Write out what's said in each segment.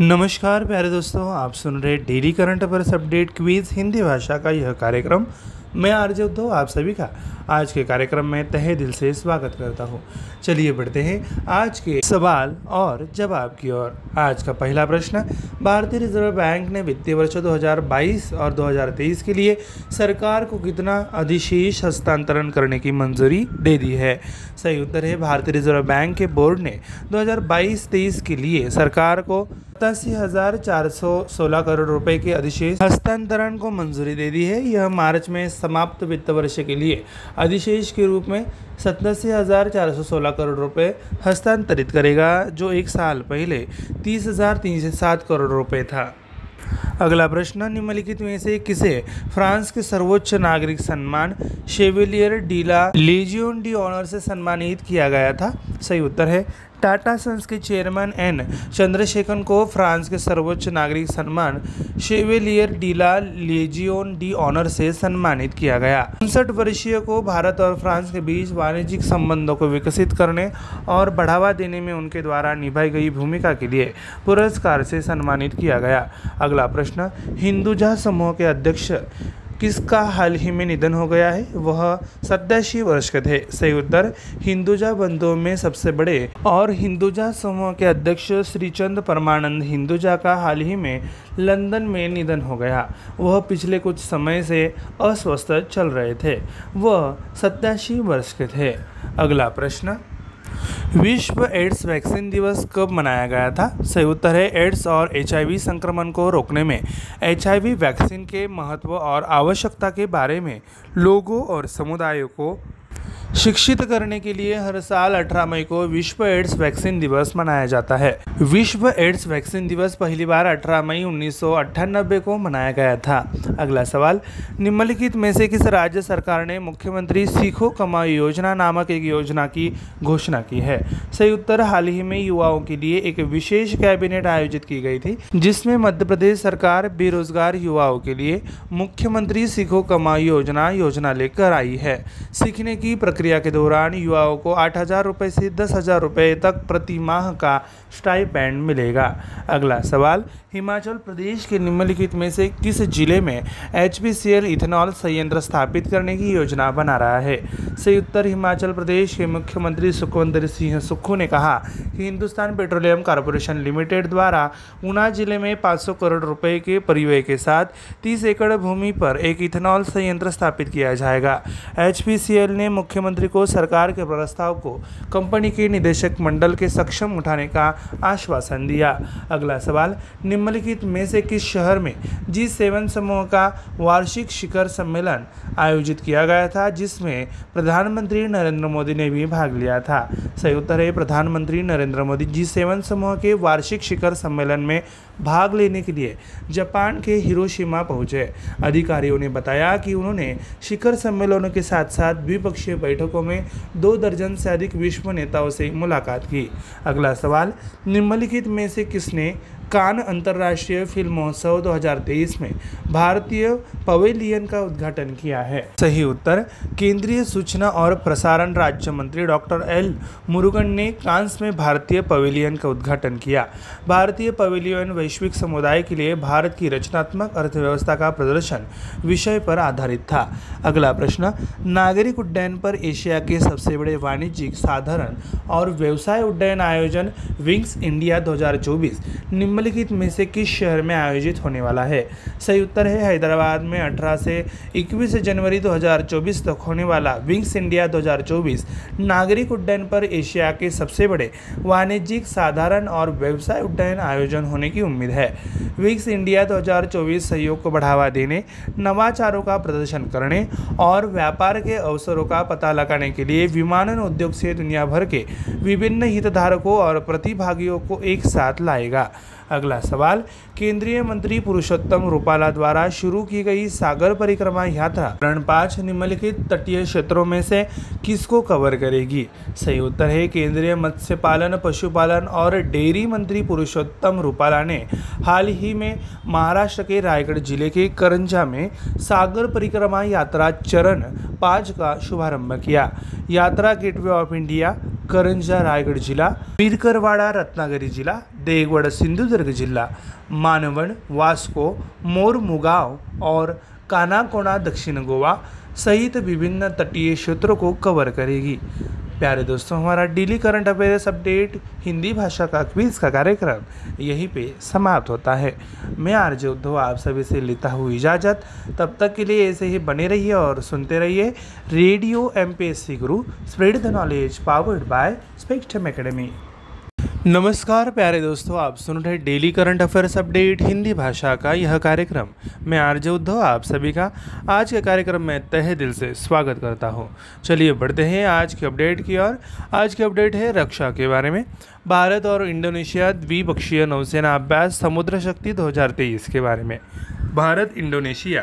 नमस्कार प्यारे दोस्तों, आप सुन रहे daily current affairs update quiz Hindi भाषा का यह कार्यक्रम। मैं आर्य उद्धव, आप सभी का आज के कार्यक्रम में तहे दिल से स्वागत करता हूँ। चलिए बढ़ते हैं आज के सवाल और जवाब की ओर। आज का पहला प्रश्न, भारतीय रिज़र्व बैंक ने वित्तीय वर्ष 2022 और 2023 के लिए सरकार को कितना अधिशेष हस्तांतरण करने की मंजूरी दे दी है? सही उत्तर है, भारतीय रिज़र्व बैंक के बोर्ड ने 2022-23 के लिए सरकार को सतासी हज़ार चार सौ सोलह करोड़ रुपए के अधिशेष हस्तांतरण को मंजूरी दे दी है। यह मार्च में समाप्त वित्त वर्ष के लिए अधिशेष के रूप में सतासी हज़ार चार सौ सोलह करोड़ रुपए हस्तांतरित करेगा, जो एक साल पहले तीस हज़ार तीन सौ सात करोड़ रुपए था। अगला प्रश्न, निम्नलिखित में से किसे फ्रांस के सर्वोच्च नागरिक सम्मान शेविलियर डीला लेजियोन डी ऑनर से सम्मानित किया गया था? सही उत्तर है टाटा सन्स के चेयरमैन एन चंद्रशेखर को फ्रांस के सर्वोच्च नागरिक सम्मान Chevalier de la Legion d'honneur से सम्मानित किया गया। उनसठ वर्षीय को भारत और फ्रांस के बीच वाणिज्यिक संबंधों को विकसित करने और बढ़ावा देने में उनके द्वारा निभाई गई भूमिका के लिए पुरस्कार से सम्मानित किया गया। अगला प्रश्न, हिंदुजा समूह के अध्यक्ष किसका हाल ही में निधन हो गया है? वह सत्तासी वर्ष के थे। सही उत्तर, हिंदुजा बंधुओं में सबसे बड़े और हिंदुजा समूह के अध्यक्ष श्रीचंद परमानंद हिंदुजा का हाल ही में लंदन में निधन हो गया। वह पिछले कुछ समय से अस्वस्थ चल रहे थे। वह सत्तासी वर्ष के थे। अगला प्रश्न विश्व एड्स वैक्सीन दिवस कब मनाया गया था? सही उत्तर है एड्स और एचआईवी संक्रमण को रोकने में। एचआईवी वैक्सीन के महत्व और आवश्यकता के बारे में लोगों और समुदायों को शिक्षित करने के लिए हर साल 18 मई को विश्व एड्स वैक्सीन दिवस मनाया जाता है। विश्व एड्स वैक्सीन दिवस पहली बार 18 मई उन्नीस को मनाया गया था। अगला सवाल, निम्नलिखित में से किस राज्य सरकार ने मुख्यमंत्री सीखो कमाओ योजना नामक एक योजना की घोषणा की है? सही उत्तर, हाल ही में युवाओं के लिए एक विशेष कैबिनेट आयोजित की गई थी, जिसमें मध्य प्रदेश सरकार बेरोजगार युवाओं के लिए मुख्यमंत्री सीखो कमाओ योजना योजना लेकर आई है। सीखने की प्रक्रिया प्रक्रिया के दौरान युवाओं को आठ हज़ार रुपये से दस हज़ार रुपये तक प्रति माह का स्टाइपेंड मिलेगा। अगला सवाल, हिमाचल प्रदेश के निम्नलिखित में से किस ज़िले में एच इथेनॉल संयंत्र स्थापित करने की योजना बना रहा है? सही उत्तर, हिमाचल प्रदेश के मुख्यमंत्री सुखवंत सिंह सुक्खू ने कहा कि हिंदुस्तान पेट्रोलियम कॉरपोरेशन लिमिटेड द्वारा ऊना ज़िले में 500 करोड़ रुपए के परिव्यय के साथ 30 एकड़ भूमि पर एक इथेनॉल संयंत्र स्थापित किया जाएगा। एचपीसीएल ने मुख्यमंत्री मुख्यमंत्री को, सरकार के प्रस्ताव को कंपनी के निदेशक मंडल के सक्षम उठाने का आश्वासन दिया। अगला सवाल, निम्नलिखित में से किस शहर में जी सेवन समूह का वार्षिक शिखर सम्मेलन आयोजित किया गया था, जिसमें प्रधानमंत्री नरेंद्र मोदी ने भी भाग लिया था? सही उत्तर है, प्रधानमंत्री नरेंद्र मोदी जी सेवन समूह के वार्षिक शिखर सम्मेलन में भाग लेने के लिए जापान के हिरोशिमा पहुँचे। अधिकारियों ने बताया कि उन्होंने शिखर सम्मेलनों के साथ साथ द्विपक्षीय बैठकों में दो दर्जन से अधिक विश्व नेताओं से मुलाकात की। अगला सवाल, निम्नलिखित में से किसने कान अंतर्राष्ट्रीय फ़िल्म महोत्सव 2023 में भारतीय पवेलियन का उद्घाटन किया है। सही उत्तर, केंद्रीय सूचना और प्रसारण राज्य मंत्री डॉक्टर एल मुरुगन ने कांस में भारतीय पवेलियन का उद्घाटन किया। भारतीय पवेलियन वैश्विक समुदाय के लिए भारत की रचनात्मक अर्थव्यवस्था का प्रदर्शन विषय पर आधारित था। अगला प्रश्न, नागरिक उड्डयन पर एशिया के सबसे बड़े वाणिज्यिक साधारण और व्यवसाय उड्डयन आयोजन विंग्स इंडिया 2024 निम्न निम्नलिखित में से किस शहर में आयोजित होने वाला है? सही उत्तर है हैदराबाद में 18 से 21 जनवरी 2024 तक होने वाला विंग्स इंडिया 2024 नागरिक उड्डयन पर एशिया के सबसे बड़े वाणिज्यिक, साधारण और व्यवसाय उड्डयन आयोजन होने की उम्मीद है। विंग्स इंडिया 2024 सहयोग को बढ़ावा देने, नवाचारों का प्रदर्शन करने और व्यापार के अवसरों का पता लगाने के लिए विमानन उद्योग से दुनिया भर के विभिन्न हितधारकों और प्रतिभागियों को एक साथ लाएगा। अगला सवाल, केंद्रीय मंत्री पुरुषोत्तम रूपाला द्वारा शुरू की गई सागर परिक्रमा यात्रा चरण पाँच निम्नलिखित तटीय क्षेत्रों में से किसको कवर करेगी? सही उत्तर है, केंद्रीय मत्स्य पालन पशुपालन और डेयरी मंत्री पुरुषोत्तम रूपाला ने हाल ही में महाराष्ट्र के रायगढ़ ज़िले के करंजा में सागर परिक्रमा यात्रा चरण पाँच का शुभारंभ किया। यात्रा गेटवे ऑफ़ इंडिया, करंजा, रायगढ़ जिला, बीरकरवाड़ा, रत्नागिरी जिला देगवड सिंधुदुर्ग जिला, मानवण, वास्को मोरमुगांव और कानाकोना दक्षिण गोवा सहित विभिन्न तटीय क्षेत्रों को कवर करेगी। प्यारे दोस्तों, हमारा daily current affairs update Hindi भाषा का क्विज का कार्यक्रम यहीं पे समाप्त होता है। मैं आरजे उद्धव, आप सभी से लेता हूँ इजाज़त। तब तक के लिए ऐसे ही बने रहिए और सुनते रहिए radio M P S C guru spread the knowledge powered by Spectrum Academy नमस्कार प्यारे दोस्तों, आप सुन रहे daily current affairs update Hindi भाषा का यह कार्यक्रम। मैं आरजे उद्धव, आप सभी का आज के कार्यक्रम में तहे दिल से स्वागत करता हूँ। चलिए बढ़ते हैं आज के अपडेट की ओर। आज की अपडेट है रक्षा के बारे में। भारत और इंडोनेशिया द्विपक्षीय नौसेना अभ्यास समुद्र शक्ति 2023 के बारे में। भारत, इंडोनेशिया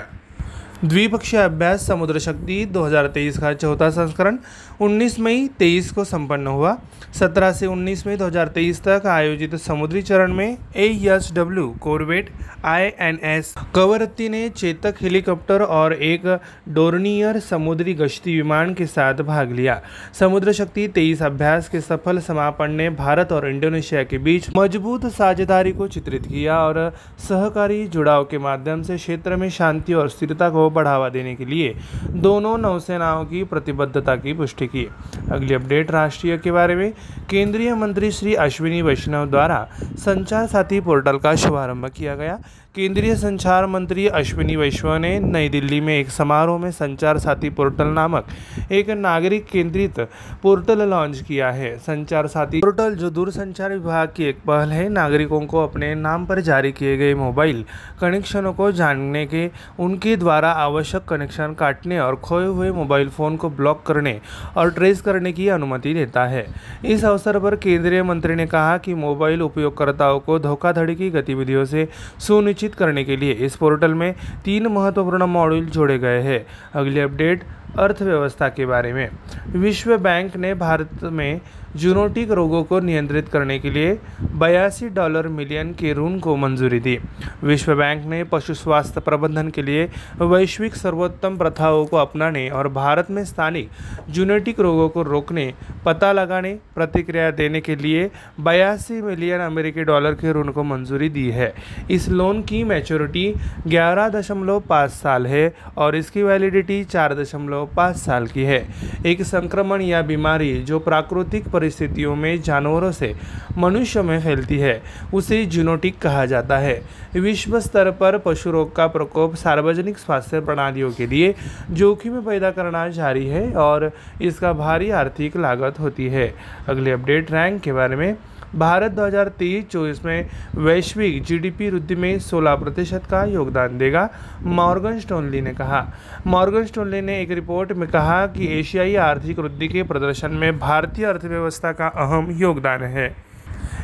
द्विपक्षीय अभ्यास समुद्र शक्ति 2023 का चौथा संस्करण 19 मई 23 को संपन्न हुआ। 17 से 19 मई 2023 तक आयोजित समुद्री चरण में A S W corvette I N S Kavaratti ने चेतक हेलीकॉप्टर और एक डोरनियर समुद्री गश्ती विमान के साथ भाग लिया। समुद्र शक्ति 23 अभ्यास के सफल समापन ने भारत और इंडोनेशिया के बीच मज़बूत साझेदारी को चित्रित किया और सहकारी जुड़ाव के माध्यम से क्षेत्र में शांति और स्थिरता को बढ़ावा देने के लिए दोनों नौसेनाओं की प्रतिबद्धता की पुष्टि की। अगली अपडेट राष्ट्रीय के बारे में। केंद्रीय मंत्री श्री अश्विनी वैष्णव द्वारा संचार साथी पोर्टल का शुभारंभ किया गया। केंद्रीय संचार मंत्री अश्विनी वैष्णव ने नई दिल्ली में एक समारोह में संचार साथी पोर्टल नामक एक नागरिक केंद्रित पोर्टल लॉन्च किया है। संचार साथी पोर्टल, जो दूरसंचार विभाग की एक पहल है, नागरिकों को अपने नाम पर जारी किए गए मोबाइल कनेक्शनों को जानने के, उनके द्वारा आवश्यक कनेक्शन काटने और खोए हुए मोबाइल फ़ोन को ब्लॉक करने और ट्रेस करने की अनुमति देता है। इस अवसर पर केंद्रीय मंत्री ने कहा कि मोबाइल उपयोगकर्ताओं को धोखाधड़ी की गतिविधियों से सुनिश्चित सुनिश्चित करने के लिए इस पोर्टल में तीन महत्वपूर्ण मॉड्यूल जोड़े गए हैं। अगली अपडेट अर्थव्यवस्था के बारे में। विश्व बैंक ने भारत में जूनोटिक रोगों को नियंत्रित करने के लिए बयासी डॉलर मिलियन के ऋण को मंजूरी दी। विश्व बैंक ने पशु स्वास्थ्य प्रबंधन के लिए वैश्विक सर्वोत्तम प्रथाओं को अपनाने और भारत में स्थानिक जूनेटिक रोगों को रोकने, पता लगाने, प्रतिक्रिया देने के लिए बयासी मिलियन अमेरिकी डॉलर के ऋण को मंजूरी दी है। इस लोन की मैच्योरिटी ग्यारह दशमलव पाँच साल है और इसकी वैलिडिटी चार दशमलव पाँच साल की है। एक संक्रमण या बीमारी जो प्राकृतिक परिस्थितियों में जानवरों से मनुष्य में फैलती है, उसे जूनोटिक कहा जाता है। विश्व स्तर पर पशु रोग का प्रकोप सार्वजनिक स्वास्थ्य प्रणालियों के लिए जोखिम पैदा करना जारी है और इसका भारी आर्थिक लागत होती है। अगले अपडेट रैंक के बारे में। भारत 2023-24 में वैश्विक जीडीपी वृद्धि में 16 प्रतिशत का योगदान देगा, मॉर्गन स्टोनली ने कहा। मॉर्गन स्टोनली ने एक रिपोर्ट में कहा कि एशियाई आर्थिक वृद्धि के प्रदर्शन में भारतीय अर्थव्यवस्था का अहम योगदान है।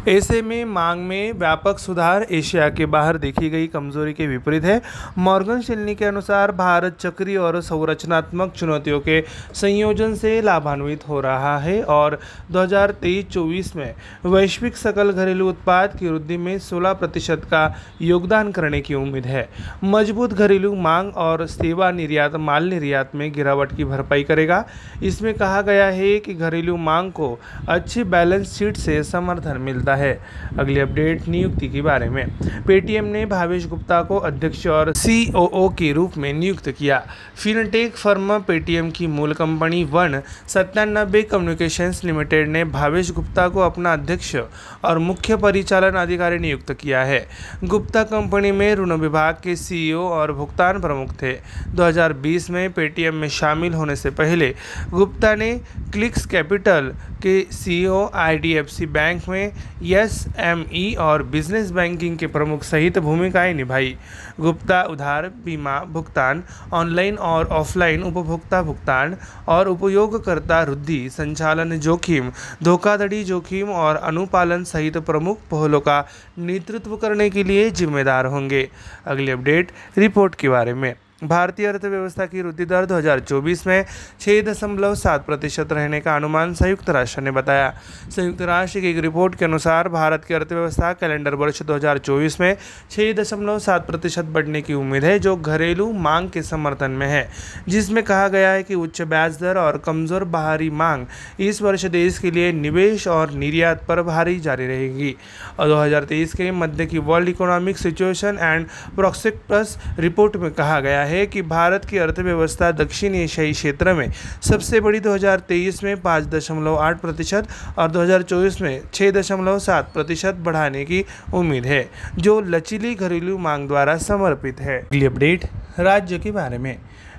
ऐसे में मांग में व्यापक सुधार एशिया के बाहर देखी गई कमज़ोरी के विपरीत है। मॉर्गन शिल्नी के अनुसार भारत चक्रीय और संरचनात्मक चुनौतियों के संयोजन से लाभान्वित हो रहा है और 2023-24 में वैश्विक सकल घरेलू उत्पाद की वृद्धि में 16 प्रतिशत का योगदान करने की उम्मीद है। मज़बूत घरेलू मांग और सेवा निर्यात, माल निर्यात में गिरावट की भरपाई करेगा। इसमें कहा गया है कि घरेलू मांग को अच्छी बैलेंस शीट से समर्थन मिलता है अगली अपडेट नियुक्ति के बारे में। पेटीएम ने भावेश गुप्ता को अध्यक्ष और सीओओ के रूप में नियुक्त किया। फिनटेक फर्म पेटीएम की मूल कंपनी वन सत्तानबे कम्युनिकेशंस लिमिटेड ने भावेश गुप्ता को अपना अध्यक्ष और मुख्य परिचालन अधिकारी नियुक्त किया है। गुप्ता कंपनी में ऋण विभाग के सीईओ और भुगतान प्रमुख थे। 2020 में पेटीएम में शामिल होने से पहले गुप्ता ने क्लिक्स कैपिटल के सीईओ आईडीएफसी बैंक में एसएमई और बिज़नेस बैंकिंग के प्रमुख सहित भूमिकाएँ निभाई। गुप्ता उधार, बीमा, भुगतान, ऑनलाइन और ऑफलाइन उपभोक्ता भुगतान और उपयोगकर्ता वृद्धि संचालन जोखिम, धोखाधड़ी जोखिम और अनुपालन सहित प्रमुख पहलों का नेतृत्व करने के लिए जिम्मेदार होंगे। अगली अपडेट रिपोर्ट के बारे में। भारतीय अर्थव्यवस्था की वृद्धि दर 2024 में छः दशमलव सात प्रतिशत रहने का अनुमान संयुक्त राष्ट्र ने बताया। संयुक्त राष्ट्र की एक रिपोर्ट के अनुसार भारत की अर्थव्यवस्था कैलेंडर वर्ष 2024 में छः दशमलव सात प्रतिशत बढ़ने की उम्मीद है, जो घरेलू मांग के समर्थन में है, जिसमें कहा गया है कि उच्च ब्याज दर और कमज़ोर बाहरी मांग इस वर्ष देश के लिए निवेश और निर्यात पर भारी जारी रहेगी। और दो हज़ार तेईस के मध्य की world economic situation and prospects report में कहा गया है कि भारत की अर्थव्यवस्था दक्षिण एशियाई क्षेत्र में सबसे बड़ी 2023 में पाँच दशमलव आठ प्रतिशत और 2024 में छः दशमलव सात प्रतिशत बढ़ाने की उम्मीद है, जो लचीली घरेलू मांग द्वारा समर्पित है। अगली अपडेट राज्य के बारे में।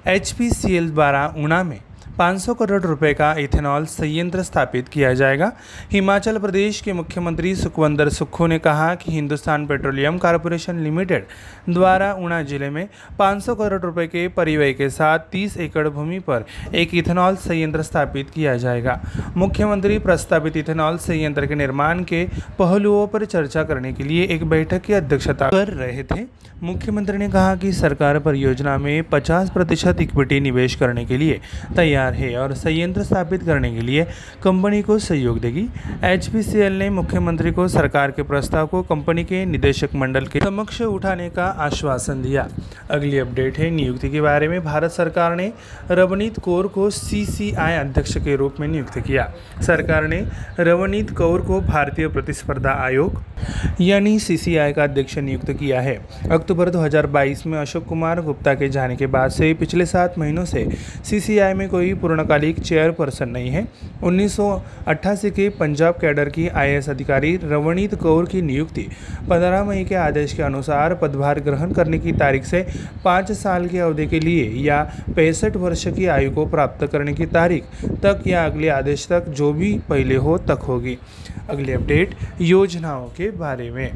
एच द्वारा ऊना में 500 करोड़ रुपए का इथेनॉल संयंत्र स्थापित किया जाएगा। हिमाचल प्रदेश के मुख्यमंत्री सुखवंदर सुक्खू ने कहा कि हिंदुस्तान पेट्रोलियम कॉरपोरेशन लिमिटेड द्वारा ऊना ज़िले में 500 करोड़ रुपए के परिव्यय के साथ 30 एकड़ भूमि पर एक इथेनॉल संयंत्र स्थापित किया जाएगा। मुख्यमंत्री प्रस्तावित इथेनॉल संयंत्र के निर्माण के पहलुओं पर चर्चा करने के लिए एक बैठक की अध्यक्षता कर रहे थे। मुख्यमंत्री ने कहा कि सरकार परियोजना में 50 प्रतिशत इक्विटी निवेश करने के लिए तैयार है और संयंत्र स्थापित करने के लिए कंपनी को सहयोग देगी। एचपीसीएल ने मुख्यमंत्री को सरकार के प्रस्ताव को कंपनी के निदेशक मंडल के समक्ष उठाने का आश्वासन दिया। अगली अपडेट है नियुक्ति के बारे में। भारत सरकार ने रवनीत कौर को सीसीआई अध्यक्ष के रूप में नियुक्त किया। सरकार ने रवनीत कौर को भारतीय प्रतिस्पर्धा आयोग, यानी सीसीआई का अध्यक्ष नियुक्त किया है। अक्टूबर 2022 में अशोक कुमार गुप्ता के जाने के बाद से पिछले सात महीनों से सीसीआई में कोई पूर्णकालिक चेयरपर्सन नहीं है। उन्नीस सौ अट्ठासी के पंजाब कैडर की आईएएस अधिकारी रवनीत कौर की नियुक्ति 15 मई के आदेश के अनुसार पदभार ग्रहण करने की तारीख से पाँच साल की अवधि के लिए या पैंसठ वर्ष की आयु को प्राप्त करने की तारीख तक या अगले आदेश तक जो भी पहले हो तक होगी। अगली अपडेट योजनाओं के बारे में।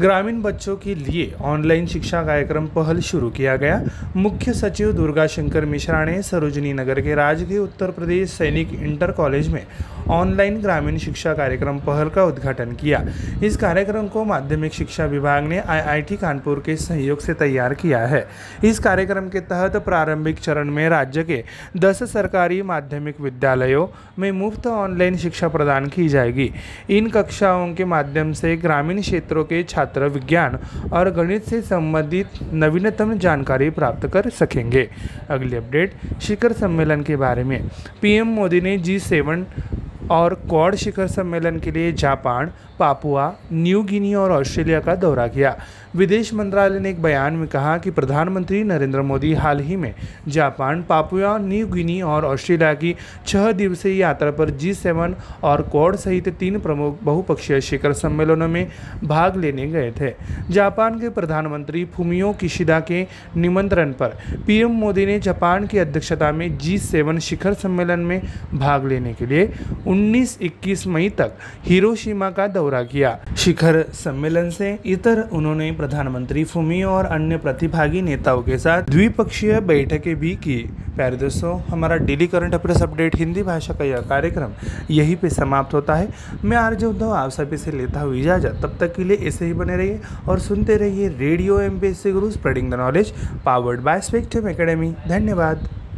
ग्रामीण बच्चों के लिए ऑनलाइन शिक्षा कार्यक्रम पहल शुरू किया गया। मुख्य सचिव दुर्गा शंकर मिश्रा ने सरोजनी नगर के राजगीर उत्तर प्रदेश सैनिक इंटर कॉलेज में ऑनलाइन ग्रामीण शिक्षा कार्यक्रम पहल का उद्घाटन किया। इस कार्यक्रम को माध्यमिक शिक्षा विभाग ने आईआईटी कानपुर के सहयोग से तैयार किया है। इस कार्यक्रम के तहत प्रारंभिक चरण में राज्य के 10 सरकारी माध्यमिक विद्यालयों में मुफ़्त ऑनलाइन शिक्षा प्रदान की जाएगी। इन कक्षाओं के माध्यम से ग्रामीण क्षेत्रों के छात्र विज्ञान और गणित से संबंधित नवीनतम जानकारी प्राप्त कर सकेंगे। अगली अपडेट शिखर सम्मेलन के बारे में। पीएम मोदी ने जी सेवन और क्वाड शिखर सम्मेलन के लिए जापान, पापुआ, न्यू गिनी और ऑस्ट्रेलिया का दौरा किया। विदेश मंत्रालय ने एक बयान में कहा कि प्रधानमंत्री नरेंद्र मोदी हाल ही में जापान, पापुआ, न्यू गिनी और ऑस्ट्रेलिया की छह दिवसीय यात्रा पर जी सेवन और क्वाड सहित तीन प्रमुख बहुपक्षीय शिखर सम्मेलनों में भाग लेने गए थे। जापान के प्रधानमंत्री फुमियो किशिदा के निमंत्रण पर पीएम मोदी ने जापान की अध्यक्षता में जी सेवन शिखर सम्मेलन में भाग लेने के लिए 19-21 मई तक हिरोशिमा का दौरा किया। शिखर सम्मेलन से इतर उन्होंने प्रधानमंत्री फुमियो और अन्य प्रतिभागी नेताओं के साथ द्विपक्षीय बैठकें भी की। प्यारे दोस्तों, हमारा daily current affairs update Hindi भाषा का यह कार्यक्रम यहीं पे समाप्त होता है। मैं आर्य उद्धव, आप सभी से लेता हूँ इजाज़त। तब तक के लिए ऐसे ही बने रहिए और सुनते रहिए radio M P guru spreading the knowledge powered by Spectrum Academy धन्यवाद।